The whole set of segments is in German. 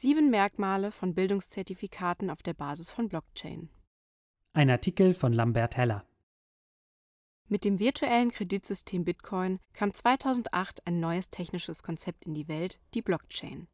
Sieben Merkmale von Bildungszertifikaten auf der Basis von Blockchain. Ein Artikel von Lambert Heller. Mit dem virtuellen Kreditsystem Bitcoin kam 2008 ein neues technisches Konzept in die Welt, die Blockchain.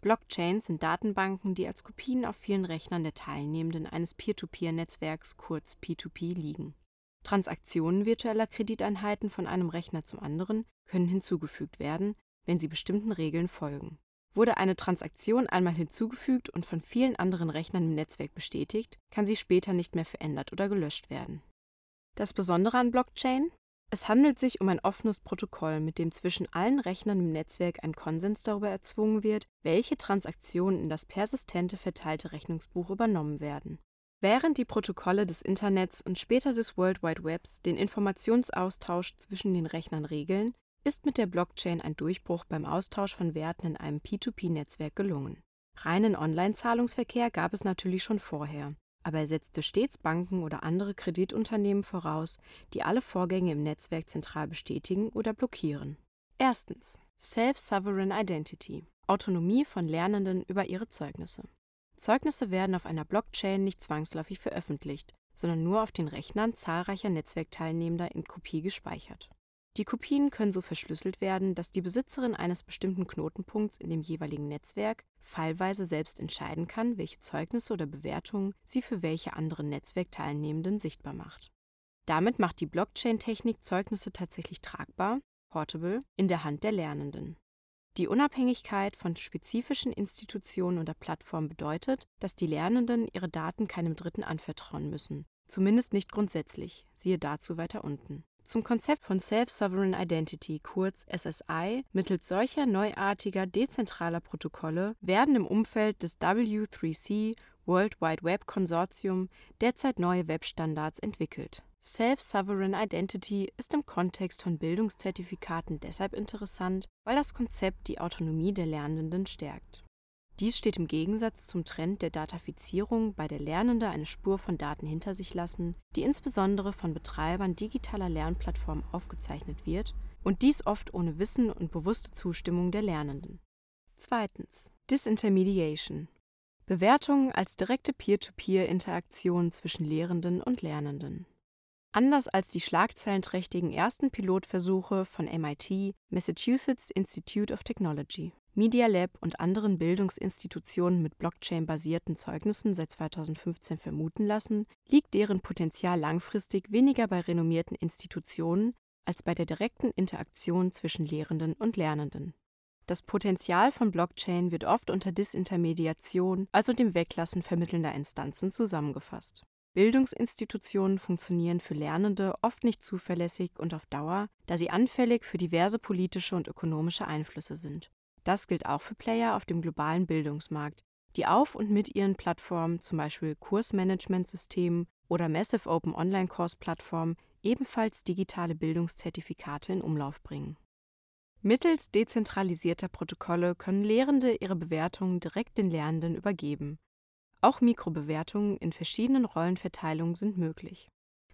Blockchains sind Datenbanken, die als Kopien auf vielen Rechnern der Teilnehmenden eines Peer-to-Peer-Netzwerks kurz P2P liegen. Transaktionen virtueller Krediteinheiten von einem Rechner zum anderen können hinzugefügt werden, wenn sie bestimmten Regeln folgen. Wurde eine Transaktion einmal hinzugefügt und von vielen anderen Rechnern im Netzwerk bestätigt, kann sie später nicht mehr verändert oder gelöscht werden. Das Besondere an Blockchain? Es handelt sich um ein offenes Protokoll, mit dem zwischen allen Rechnern im Netzwerk ein Konsens darüber erzwungen wird, welche Transaktionen in das persistente verteilte Rechnungsbuch übernommen werden. Während die Protokolle des Internets und später des World Wide Webs den Informationsaustausch zwischen den Rechnern regeln, ist mit der Blockchain ein Durchbruch beim Austausch von Werten in einem P2P-Netzwerk gelungen. Reinen Online-Zahlungsverkehr gab es natürlich schon vorher, aber er setzte stets Banken oder andere Kreditunternehmen voraus, die alle Vorgänge im Netzwerk zentral bestätigen oder blockieren. Erstens. Self-Sovereign Identity Autonomie von Lernenden über ihre Zeugnisse. Zeugnisse werden auf einer Blockchain nicht zwangsläufig veröffentlicht, sondern nur auf den Rechnern zahlreicher Netzwerkteilnehmender in Kopie gespeichert. Die Kopien können so verschlüsselt werden, dass die Besitzerin eines bestimmten Knotenpunkts in dem jeweiligen Netzwerk fallweise selbst entscheiden kann, welche Zeugnisse oder Bewertungen sie für welche anderen Netzwerkteilnehmenden sichtbar macht. Damit macht die Blockchain-Technik Zeugnisse tatsächlich tragbar, portable, in der Hand der Lernenden. Die Unabhängigkeit von spezifischen Institutionen oder Plattformen bedeutet, dass die Lernenden ihre Daten keinem Dritten anvertrauen müssen, zumindest nicht grundsätzlich, siehe dazu weiter unten. Zum Konzept von Self-Sovereign Identity, kurz SSI, mittels solcher neuartiger dezentraler Protokolle werden im Umfeld des W3C World Wide Web Konsortium derzeit neue Webstandards entwickelt. Self-Sovereign Identity ist im Kontext von Bildungszertifikaten deshalb interessant, weil das Konzept die Autonomie der Lernenden stärkt. Dies steht im Gegensatz zum Trend der Datafizierung, bei der Lernende eine Spur von Daten hinter sich lassen, die insbesondere von Betreibern digitaler Lernplattformen aufgezeichnet wird und dies oft ohne Wissen und bewusste Zustimmung der Lernenden. Zweitens. Disintermediation. Bewertungen als direkte Peer-to-Peer-Interaktion zwischen Lehrenden und Lernenden. Anders als die schlagzeilenträchtigen ersten Pilotversuche von MIT, Massachusetts Institute of Technology Media Lab und anderen Bildungsinstitutionen mit Blockchain-basierten Zeugnissen seit 2015 vermuten lassen, liegt deren Potenzial langfristig weniger bei renommierten Institutionen als bei der direkten Interaktion zwischen Lehrenden und Lernenden. Das Potenzial von Blockchain wird oft unter Disintermediation, also dem Weglassen vermittelnder Instanzen, zusammengefasst. Bildungsinstitutionen funktionieren für Lernende oft nicht zuverlässig und auf Dauer, da sie anfällig für diverse politische und ökonomische Einflüsse sind. Das gilt auch für Player auf dem globalen Bildungsmarkt, die auf und mit ihren Plattformen, zum Beispiel Kursmanagementsystemen oder Massive Open Online Course Plattformen, ebenfalls digitale Bildungszertifikate in Umlauf bringen. Mittels dezentralisierter Protokolle können Lehrende ihre Bewertungen direkt den Lernenden übergeben. Auch Mikrobewertungen in verschiedenen Rollenverteilungen sind möglich.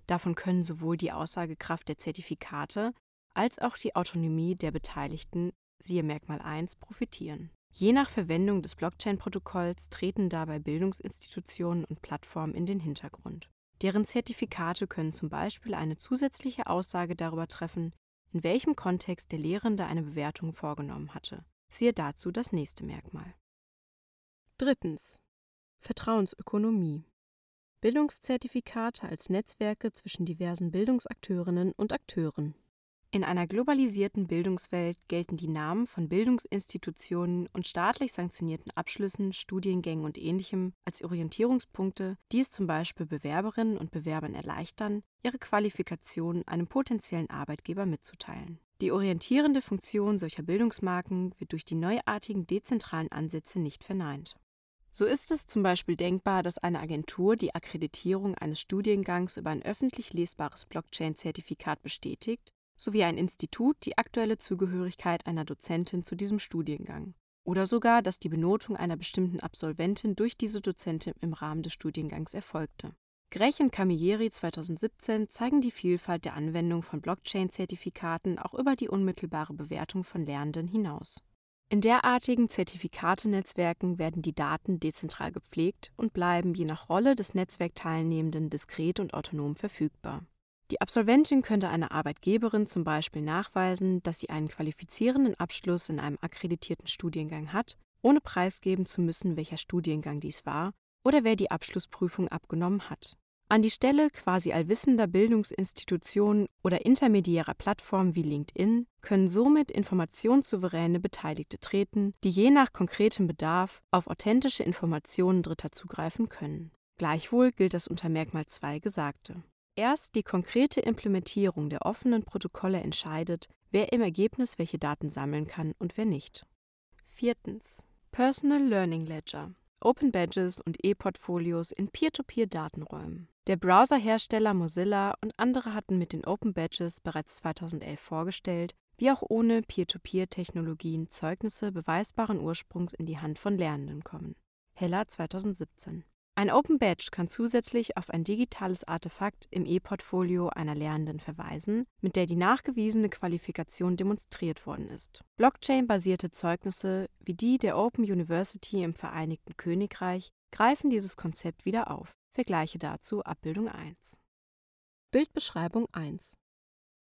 Davon können sowohl die Aussagekraft der Zertifikate als auch die Autonomie der Beteiligten siehe Merkmal 1, profitieren. Je nach Verwendung des Blockchain-Protokolls treten dabei Bildungsinstitutionen und Plattformen in den Hintergrund. Deren Zertifikate können zum Beispiel eine zusätzliche Aussage darüber treffen, in welchem Kontext der Lehrende eine Bewertung vorgenommen hatte. Siehe dazu das nächste Merkmal. Drittens. Vertrauensökonomie. Bildungszertifikate als Netzwerke zwischen diversen Bildungsakteurinnen und Akteuren. In einer globalisierten Bildungswelt gelten die Namen von Bildungsinstitutionen und staatlich sanktionierten Abschlüssen, Studiengängen und Ähnlichem als Orientierungspunkte, die es zum Beispiel Bewerberinnen und Bewerbern erleichtern, ihre Qualifikation einem potenziellen Arbeitgeber mitzuteilen. Die orientierende Funktion solcher Bildungsmarken wird durch die neuartigen dezentralen Ansätze nicht verneint. So ist es zum Beispiel denkbar, dass eine Agentur die Akkreditierung eines Studiengangs über ein öffentlich lesbares Blockchain-Zertifikat bestätigt sowie ein Institut die aktuelle Zugehörigkeit einer Dozentin zu diesem Studiengang oder sogar, dass die Benotung einer bestimmten Absolventin durch diese Dozentin im Rahmen des Studiengangs erfolgte. Grech und Camilleri 2017 zeigen die Vielfalt der Anwendung von Blockchain-Zertifikaten auch über die unmittelbare Bewertung von Lernenden hinaus. In derartigen Zertifikatenetzwerken werden die Daten dezentral gepflegt und bleiben je nach Rolle des Netzwerkteilnehmenden diskret und autonom verfügbar. Die Absolventin könnte einer Arbeitgeberin zum Beispiel nachweisen, dass sie einen qualifizierenden Abschluss in einem akkreditierten Studiengang hat, ohne preisgeben zu müssen, welcher Studiengang dies war oder wer die Abschlussprüfung abgenommen hat. An die Stelle quasi allwissender Bildungsinstitutionen oder intermediärer Plattformen wie LinkedIn können somit informationssouveräne Beteiligte treten, die je nach konkretem Bedarf auf authentische Informationen Dritter zugreifen können. Gleichwohl gilt das unter Merkmal 2 Gesagte. Erst die konkrete Implementierung der offenen Protokolle entscheidet, wer im Ergebnis welche Daten sammeln kann und wer nicht. Viertens. Personal Learning Ledger. Open Badges und E-Portfolios in Peer-to-Peer-Datenräumen. Der Browserhersteller Mozilla und andere hatten mit den Open Badges bereits 2011 vorgestellt, wie auch ohne Peer-to-Peer-Technologien Zeugnisse beweisbaren Ursprungs in die Hand von Lernenden kommen. Heller 2017. Ein Open Badge kann zusätzlich auf ein digitales Artefakt im E-Portfolio einer Lernenden verweisen, mit der die nachgewiesene Qualifikation demonstriert worden ist. Blockchain-basierte Zeugnisse wie die der Open University im Vereinigten Königreich greifen dieses Konzept wieder auf. Vergleiche dazu Abbildung 1. Bildbeschreibung 1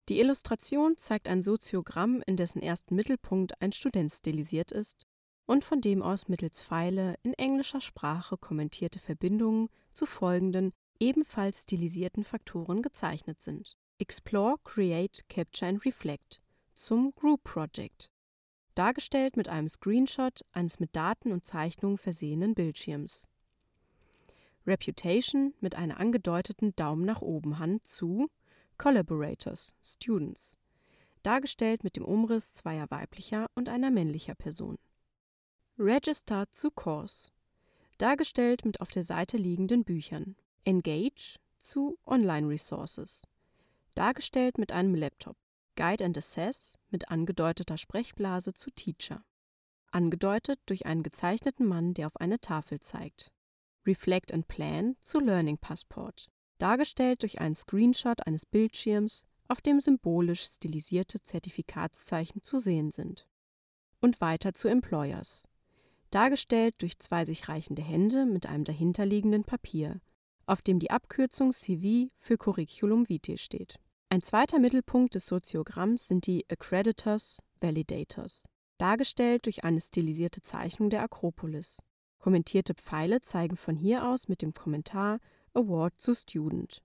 Die Illustration zeigt ein Soziogramm, in dessen ersten Mittelpunkt ein Student stilisiert ist und von dem aus mittels Pfeile in englischer Sprache kommentierte Verbindungen zu folgenden, ebenfalls stilisierten Faktoren gezeichnet sind: Explore, Create, Capture and Reflect zum Group Project, dargestellt mit einem Screenshot eines mit Daten und Zeichnungen versehenen Bildschirms. Reputation mit einer angedeuteten Daumen nach oben Hand zu Collaborators, Students, dargestellt mit dem Umriss zweier weiblicher und einer männlicher Person Register zu Course, dargestellt mit auf der Seite liegenden Büchern. Engage zu Online Resources, dargestellt mit einem Laptop. Guide and Assess mit angedeuteter Sprechblase zu Teacher, angedeutet durch einen gezeichneten Mann, der auf eine Tafel zeigt. Reflect and Plan zu Learning Passport, dargestellt durch einen Screenshot eines Bildschirms, auf dem symbolisch stilisierte Zertifikatszeichen zu sehen sind. Und weiter zu Employers, dargestellt durch zwei sich reichende Hände mit einem dahinterliegenden Papier, auf dem die Abkürzung CV für Curriculum Vitae steht. Ein zweiter Mittelpunkt des Soziogramms sind die Accreditors Validators, dargestellt durch eine stilisierte Zeichnung der Akropolis. Kommentierte Pfeile zeigen von hier aus mit dem Kommentar Award to Student.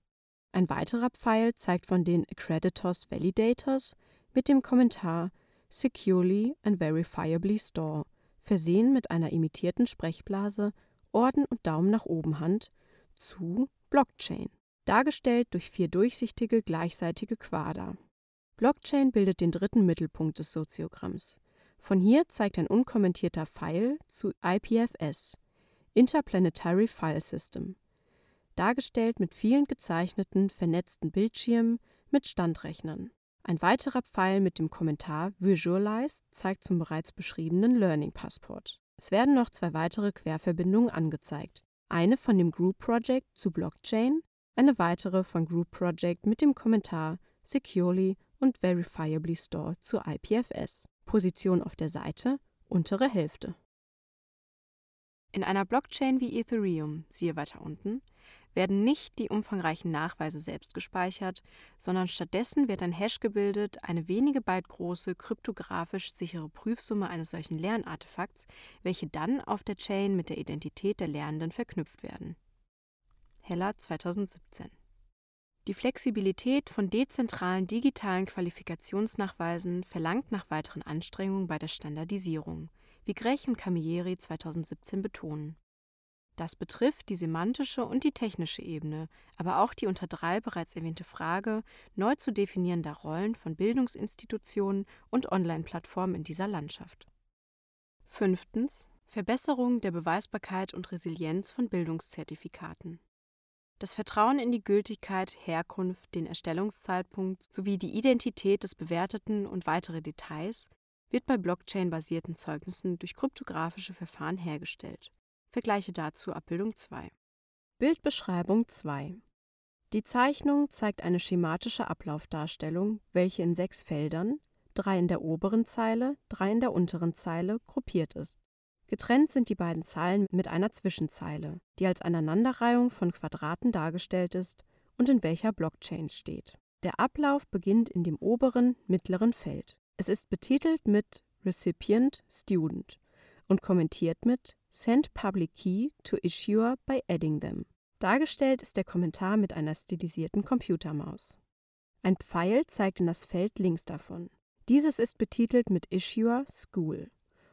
Ein weiterer Pfeil zeigt von den Accreditors Validators mit dem Kommentar Securely and Verifiably Store versehen mit einer imitierten Sprechblase, Orden und Daumen nach oben Hand, zu Blockchain, dargestellt durch vier durchsichtige gleichseitige Quader. Blockchain bildet den dritten Mittelpunkt des Soziogramms. Von hier zeigt ein unkommentierter Pfeil zu IPFS, Interplanetary File System, dargestellt mit vielen gezeichneten, vernetzten Bildschirmen mit Standrechnern. Ein weiterer Pfeil mit dem Kommentar Visualize zeigt zum bereits beschriebenen Learning Passport. Es werden noch zwei weitere Querverbindungen angezeigt. Eine von dem Group Project zu Blockchain, eine weitere von Group Project mit dem Kommentar Securely und Verifiably Store zu IPFS. Position auf der Seite, untere Hälfte. In einer Blockchain wie Ethereum, siehe weiter unten, werden nicht die umfangreichen Nachweise selbst gespeichert, sondern stattdessen wird ein Hash gebildet, eine wenige Byte große, kryptografisch sichere Prüfsumme eines solchen Lernartefakts, welche dann auf der Chain mit der Identität der Lernenden verknüpft werden. Heller 2017 die Flexibilität von dezentralen digitalen Qualifikationsnachweisen verlangt nach weiteren Anstrengungen bei der Standardisierung, wie Grech und Camilleri 2017 betonen. Das betrifft die semantische und die technische Ebene, aber auch die unter drei bereits erwähnte Frage neu zu definierender Rollen von Bildungsinstitutionen und Online-Plattformen in dieser Landschaft. Fünftens. Verbesserung der Beweisbarkeit und Resilienz von Bildungszertifikaten. Das Vertrauen in die Gültigkeit, Herkunft, den Erstellungszeitpunkt sowie die Identität des Bewerteten und weitere Details wird bei Blockchain-basierten Zeugnissen durch kryptografische Verfahren hergestellt Vergleiche dazu Abbildung 2. Bildbeschreibung 2 Die Zeichnung zeigt eine schematische Ablaufdarstellung, welche in sechs Feldern drei in der oberen Zeile, drei in der unteren Zeile gruppiert ist. Getrennt sind die beiden Zeilen mit einer Zwischenzeile, die als Aneinanderreihung von Quadraten dargestellt ist und in welcher Blockchain steht. Der Ablauf beginnt in dem oberen mittleren Feld. Es ist betitelt mit Recipient Student und kommentiert mit Send Public Key to Issuer by adding them. Dargestellt ist der Kommentar mit einer stilisierten Computermaus. Ein Pfeil zeigt in das Feld links davon. Dieses ist betitelt mit Issuer School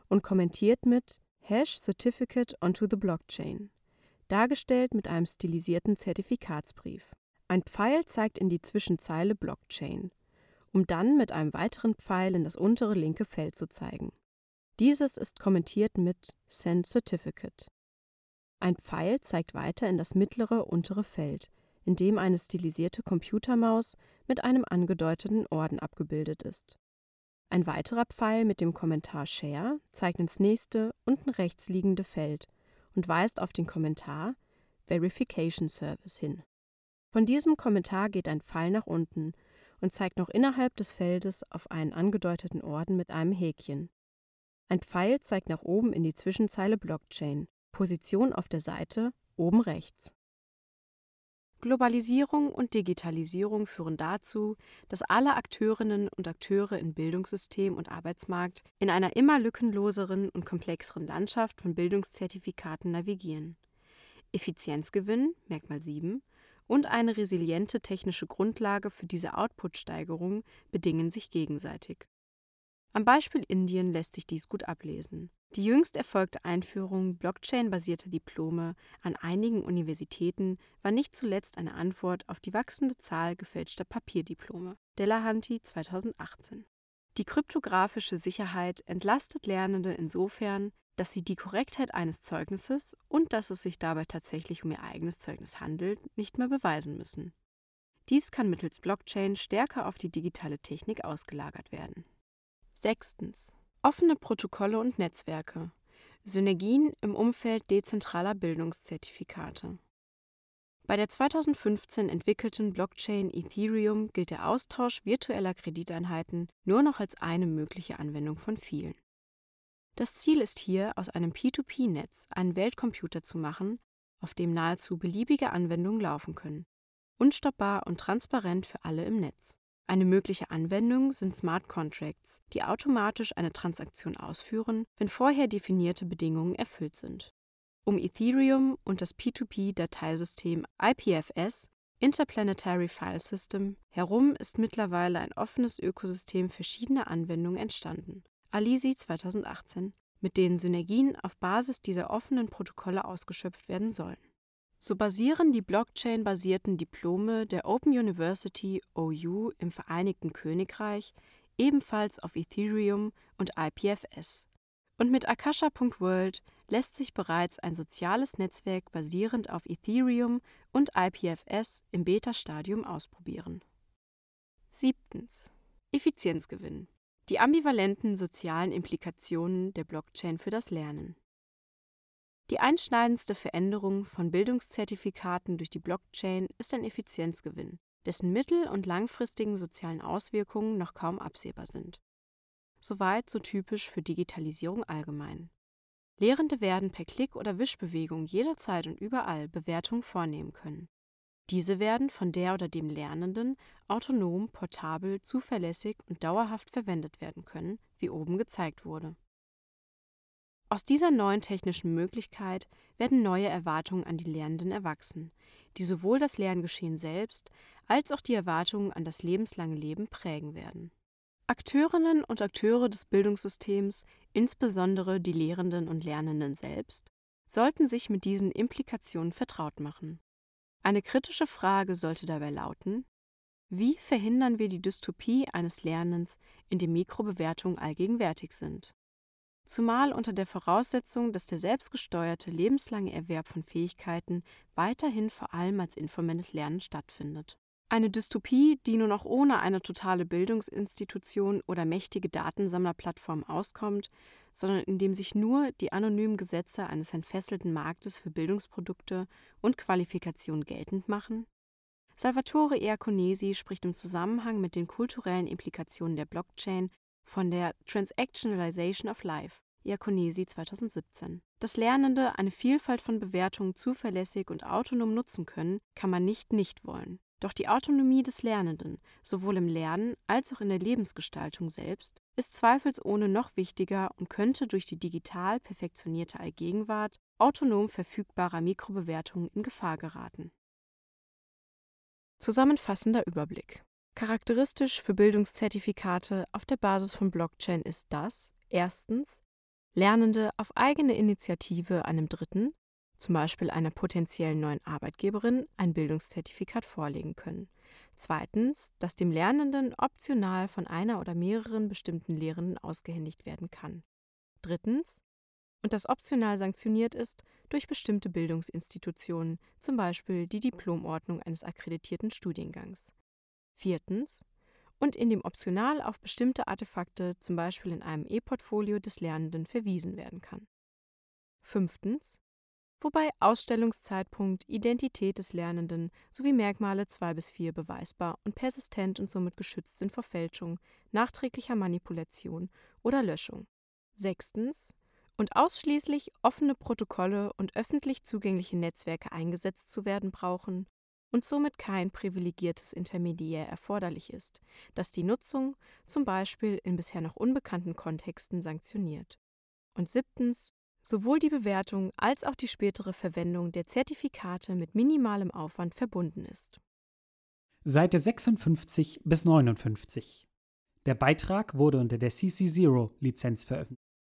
und kommentiert mit Hash Certificate onto the Blockchain, dargestellt mit einem stilisierten Zertifikatsbrief. Ein Pfeil zeigt in die Zwischenzeile Blockchain, um dann mit einem weiteren Pfeil in das untere linke Feld zu zeigen. Dieses ist kommentiert mit Send Certificate. Ein Pfeil zeigt weiter in das mittlere untere Feld, in dem eine stilisierte Computermaus mit einem angedeuteten Orden abgebildet ist. Ein weiterer Pfeil mit dem Kommentar Share zeigt ins nächste unten rechts liegende Feld und weist auf den Kommentar Verification Service hin. Von diesem Kommentar geht ein Pfeil nach unten und zeigt noch innerhalb des Feldes auf einen angedeuteten Orden mit einem Häkchen. Ein Pfeil zeigt nach oben in die Zwischenzeile Blockchain Position auf der Seite oben rechts. Globalisierung und Digitalisierung führen dazu, dass alle Akteurinnen und Akteure in Bildungssystem und Arbeitsmarkt in einer immer lückenloseren und komplexeren Landschaft von Bildungszertifikaten navigieren. Effizienzgewinn, Merkmal 7, und eine resiliente technische Grundlage für diese Output-Steigerung bedingen sich gegenseitig. Am Beispiel Indien lässt sich dies gut ablesen. Die jüngst erfolgte Einführung Blockchain-basierter Diplome an einigen Universitäten war nicht zuletzt eine Antwort auf die wachsende Zahl gefälschter Papierdiplome. Delahanty 2018. Die kryptografische Sicherheit entlastet Lernende insofern, dass sie die Korrektheit eines Zeugnisses und dass es sich dabei tatsächlich um ihr eigenes Zeugnis handelt, nicht mehr beweisen müssen. Dies kann mittels Blockchain stärker auf die digitale Technik ausgelagert werden. Sechstens. Offene Protokolle und Netzwerke. Synergien im Umfeld dezentraler Bildungszertifikate. Bei der 2015 entwickelten Blockchain Ethereum gilt der Austausch virtueller Krediteinheiten nur noch als eine mögliche Anwendung von vielen. Das Ziel ist hier, aus einem P2P-Netz einen Weltcomputer zu machen, auf dem nahezu beliebige Anwendungen laufen können, unstoppbar und transparent für alle im Netz. Eine mögliche Anwendung sind Smart Contracts, die automatisch eine Transaktion ausführen, wenn vorher definierte Bedingungen erfüllt sind. Um Ethereum und das P2P-Dateisystem IPFS Interplanetary File System herum ist mittlerweile ein offenes Ökosystem verschiedener Anwendungen entstanden. Alisi 2018, mit denen Synergien auf Basis dieser offenen Protokolle ausgeschöpft werden sollen. So basieren die Blockchain-basierten Diplome der Open University OU im Vereinigten Königreich ebenfalls auf Ethereum und IPFS. Und mit Akasha.world lässt sich bereits ein soziales Netzwerk basierend auf Ethereum und IPFS im Beta-Stadium ausprobieren. Siebtens. Effizienzgewinn. Die ambivalenten sozialen Implikationen der Blockchain für das Lernen. Die einschneidendste Veränderung von Bildungszertifikaten durch die Blockchain ist ein Effizienzgewinn, dessen mittel- und langfristigen sozialen Auswirkungen noch kaum absehbar sind. Soweit so typisch für Digitalisierung allgemein. Lehrende werden per Klick oder Wischbewegung jederzeit und überall Bewertungen vornehmen können. Diese werden von der oder dem Lernenden autonom, portabel, zuverlässig und dauerhaft verwendet werden können, wie oben gezeigt wurde. Aus dieser neuen technischen Möglichkeit werden neue Erwartungen an die Lernenden erwachsen, die sowohl das Lerngeschehen selbst als auch die Erwartungen an das lebenslange Leben prägen werden. Akteurinnen und Akteure des Bildungssystems, insbesondere die Lehrenden und Lernenden selbst, sollten sich mit diesen Implikationen vertraut machen. Eine kritische Frage sollte dabei lauten, wie verhindern wir die Dystopie eines Lernens, in dem Mikrobewertungen allgegenwärtig sind? Zumal unter der Voraussetzung, dass der selbstgesteuerte lebenslange Erwerb von Fähigkeiten weiterhin vor allem als informelles Lernen stattfindet. Eine Dystopie, die nur noch ohne eine totale Bildungsinstitution oder mächtige Datensammlerplattform auskommt, sondern indem sich nur die anonymen Gesetze eines entfesselten Marktes für Bildungsprodukte und Qualifikationen geltend machen? Salvatore Iaconesi spricht im Zusammenhang mit den kulturellen Implikationen der Blockchain von der Transactionalization of Life, Iaconesi 2017. Dass Lernende eine Vielfalt von Bewertungen zuverlässig und autonom nutzen können, kann man nicht nicht wollen. Doch die Autonomie des Lernenden, sowohl im Lernen als auch in der Lebensgestaltung selbst, ist zweifelsohne noch wichtiger und könnte durch die digital perfektionierte Allgegenwart autonom verfügbarer Mikrobewertungen in Gefahr geraten. Zusammenfassender Überblick. Charakteristisch für Bildungszertifikate auf der Basis von Blockchain ist, dass erstens Lernende auf eigene Initiative einem Dritten, zum Beispiel einer potenziellen neuen Arbeitgeberin, ein Bildungszertifikat vorlegen können. Zweitens, dass dem Lernenden optional von einer oder mehreren bestimmten Lehrenden ausgehändigt werden kann. Drittens, und das optional sanktioniert ist durch bestimmte Bildungsinstitutionen, zum Beispiel die Diplomordnung eines akkreditierten Studiengangs. Viertens, und in dem optional auf bestimmte Artefakte, zum Beispiel in einem E-Portfolio des Lernenden, verwiesen werden kann. Fünftens, wobei Ausstellungszeitpunkt, Identität des Lernenden sowie Merkmale 2 bis 4 beweisbar und persistent und somit geschützt sind vor Fälschung, nachträglicher Manipulation oder Löschung. Sechstens, und ausschließlich offene Protokolle und öffentlich zugängliche Netzwerke eingesetzt zu werden brauchen und somit kein privilegiertes Intermediär erforderlich ist, das die Nutzung zum Beispiel in bisher noch unbekannten Kontexten sanktioniert. Und siebtens, sowohl die Bewertung als auch die spätere Verwendung der Zertifikate mit minimalem Aufwand verbunden ist. Seite 56 bis 59. Der Beitrag wurde unter der CC0 Lizenz veröffentlicht.